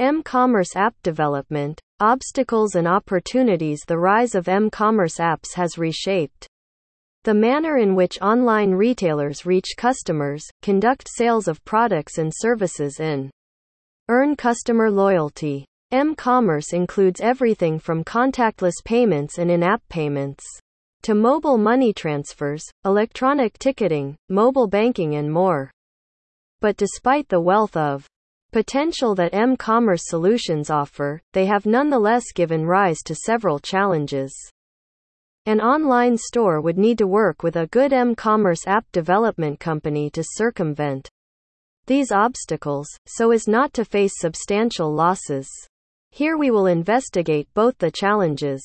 M-commerce app development, obstacles and opportunities The rise of M-commerce apps has reshaped the manner in which online retailers reach customers, conduct sales of products and services and earn customer loyalty. M-commerce includes everything from contactless payments and in-app payments to mobile money transfers, electronic ticketing, mobile banking and more. But despite the wealth of potential that m-commerce solutions offer, they have nonetheless given rise to several challenges. An online store would need to work with a good m-commerce app development company to circumvent these obstacles, so as not to face substantial losses. Here we will investigate both the challenges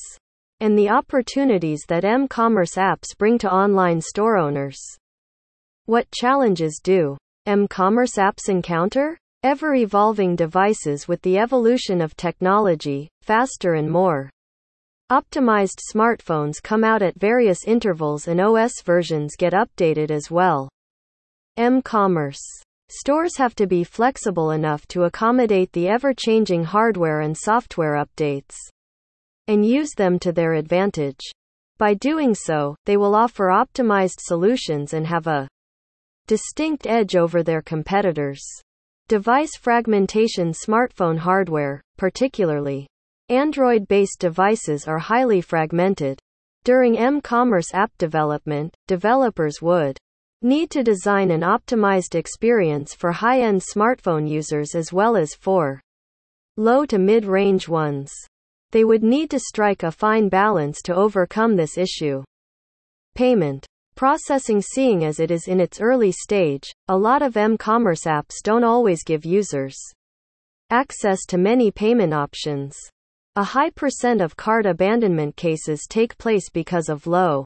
and the opportunities that m-commerce apps bring to online store owners. What challenges do m-commerce apps encounter? Ever evolving devices with the evolution of technology, faster and more. Optimized smartphones come out at various intervals and OS versions get updated as well. M commerce. Stores have to be flexible enough to accommodate the ever changing hardware and software updates and use them to their advantage. By doing so, they will offer optimized solutions and have a distinct edge over their competitors. Device fragmentation Smartphone hardware, particularly Android based devices, are highly fragmented. During m commerce app development, developers would need to design an optimized experience for high end smartphone users as well as for low to mid range ones. They would need to strike a fine balance to overcome this issue. Payment processing Seeing as it is in its early stage, a lot of m-commerce apps don't always give users access to many payment options. A high percent of card abandonment cases take place because of low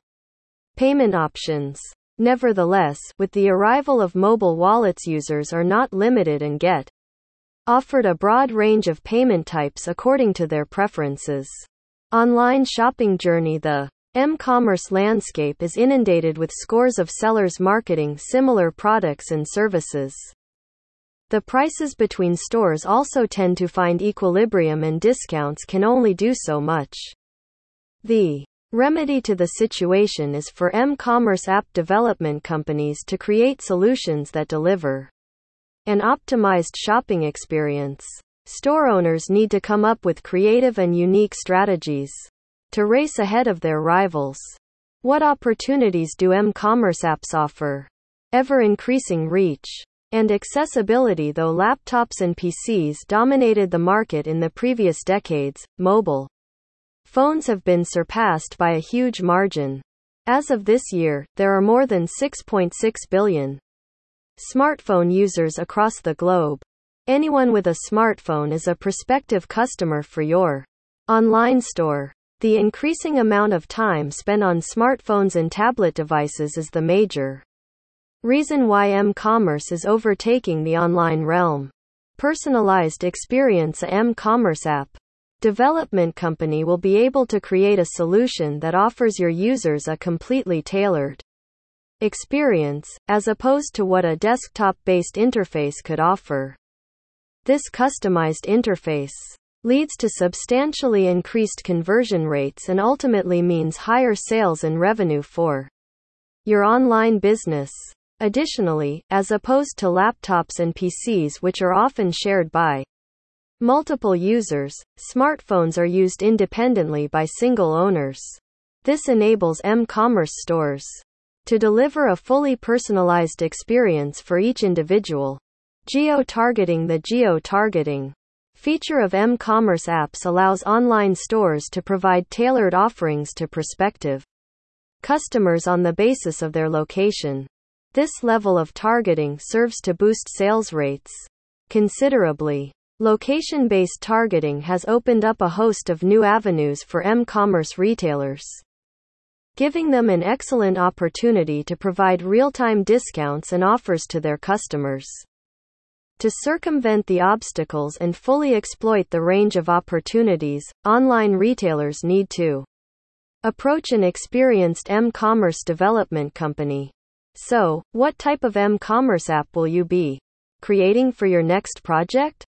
payment options. Nevertheless, with the arrival of mobile wallets users are not limited and get offered a broad range of payment types according to their preferences. Online shopping journey The M-commerce landscape is inundated with scores of sellers marketing similar products and services. The prices between stores also tend to find equilibrium and discounts can only do so much. The remedy to the situation is for m-commerce app development companies to create solutions that deliver an optimized shopping experience. Store owners need to come up with creative and unique strategies to race ahead of their rivals. What opportunities do m commerce apps offer? Ever increasing reach and accessibility Though laptops and PCs dominated the market in the previous decades, mobile phones have been surpassed by a huge margin. As of this year, there are more than 6.6 billion smartphone users across the globe. Anyone with a smartphone is a prospective customer for your online store. The increasing amount of time spent on smartphones and tablet devices is the major reason why m-commerce is overtaking the online realm. Personalized experience M commerce app development company will be able to create a solution that offers your users a completely tailored experience, as opposed to what a desktop-based interface could offer. This customized interface leads to substantially increased conversion rates and ultimately means higher sales and revenue for your online business. Additionally, as opposed to laptops and PCs which are often shared by multiple users, smartphones are used independently by single owners. This enables m-commerce stores to deliver a fully personalized experience for each individual. Geo-targeting The geo-targeting feature of m-commerce apps allows online stores to provide tailored offerings to prospective customers on the basis of their location. This level of targeting serves to boost sales rates considerably. Location based targeting has opened up a host of new avenues for m commerce retailers, giving them an excellent opportunity to provide real time discounts and offers to their customers. To circumvent the obstacles and fully exploit the range of opportunities, online retailers need to approach an experienced m-commerce development company. So, what type of m-commerce app will you be creating for your next project?